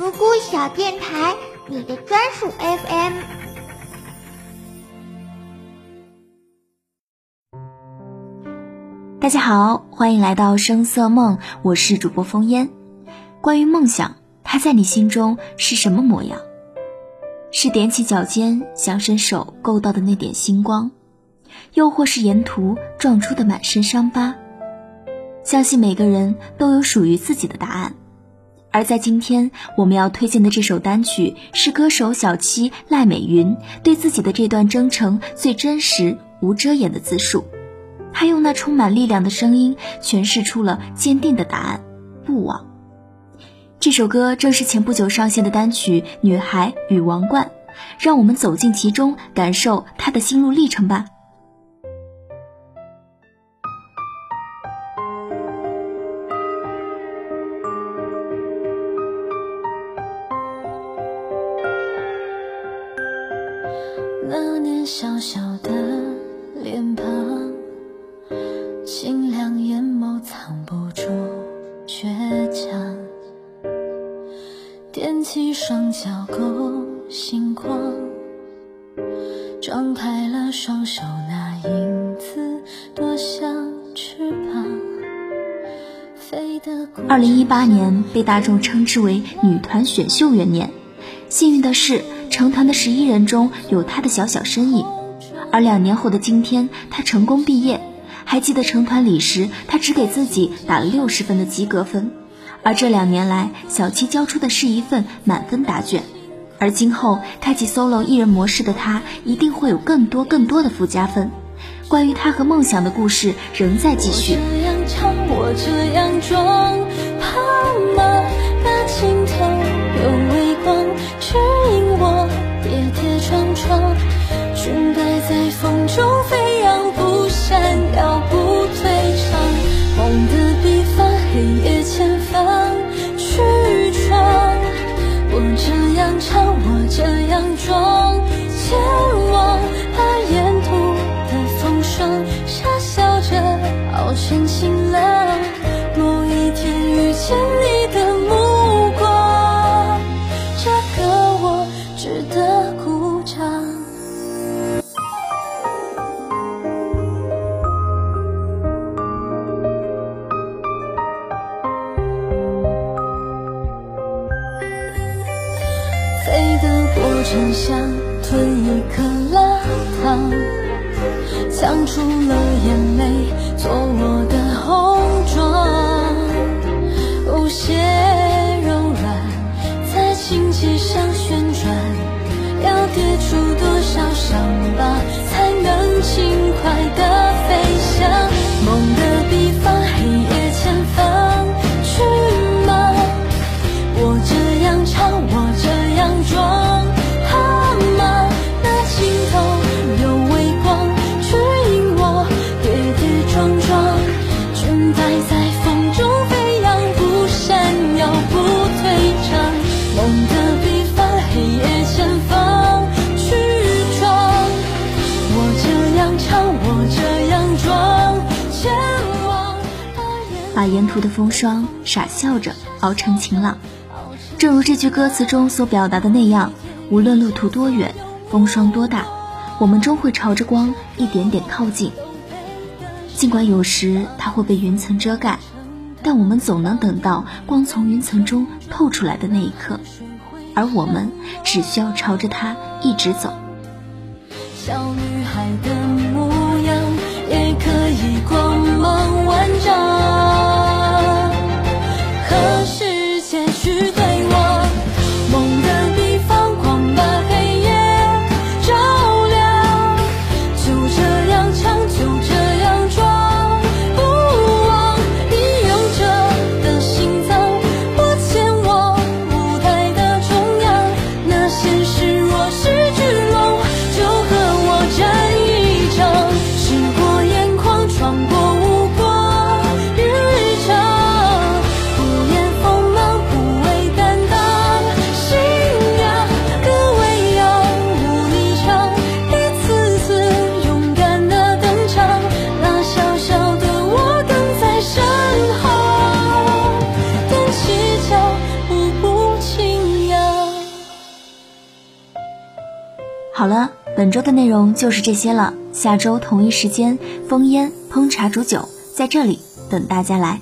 独孤小电台，你的专属 FM。大家好，欢迎来到声色梦，我是主播风烟。关于梦想，它在你心中是什么模样？是踮起脚尖想伸手够到的那点星光，又或是沿途撞出的满身伤疤？相信每个人都有属于自己的答案。而在今天我们要推荐的这首单曲，是歌手小七赖美云对自己的这段征程最真实、无遮掩的自述。她用那充满力量的声音诠释出了坚定的答案：不枉。这首歌正是前不久上线的单曲《女孩与王冠》，让我们走进其中，感受她的心路历程吧。小小的脸庞，清亮眼眸藏不住倔强，踮起双脚够星光，张开了双手，那影子多像翅膀。二零一八年被大众称之为女团选秀元年，幸运的是。成团的十一人中有他的小小身影，而两年后的今天，他成功毕业。还记得成团礼时，他只给自己打了六十分的及格分。而这两年来，小七交出的是一份满分答卷。而今后开启 solo 艺人模式的他，一定会有更多更多的附加分。关于他和梦想的故事仍在继续。真想吞一颗辣糖，藏住了眼泪，做我的红妆。舞鞋柔软，在荆棘上旋转，要跌出多少伤疤，才能轻快的把沿途的风霜傻笑着熬成晴朗，正如这句歌词中所表达的那样，无论路途多远，风霜多大，我们终会朝着光一点点靠近。尽管有时它会被云层遮盖，但我们总能等到光从云层中透出来的那一刻，而我们只需要朝着它一直走。小女孩的好了，本周的内容就是这些了。下周同一时间，风烟烹茶煮酒，在这里等大家来。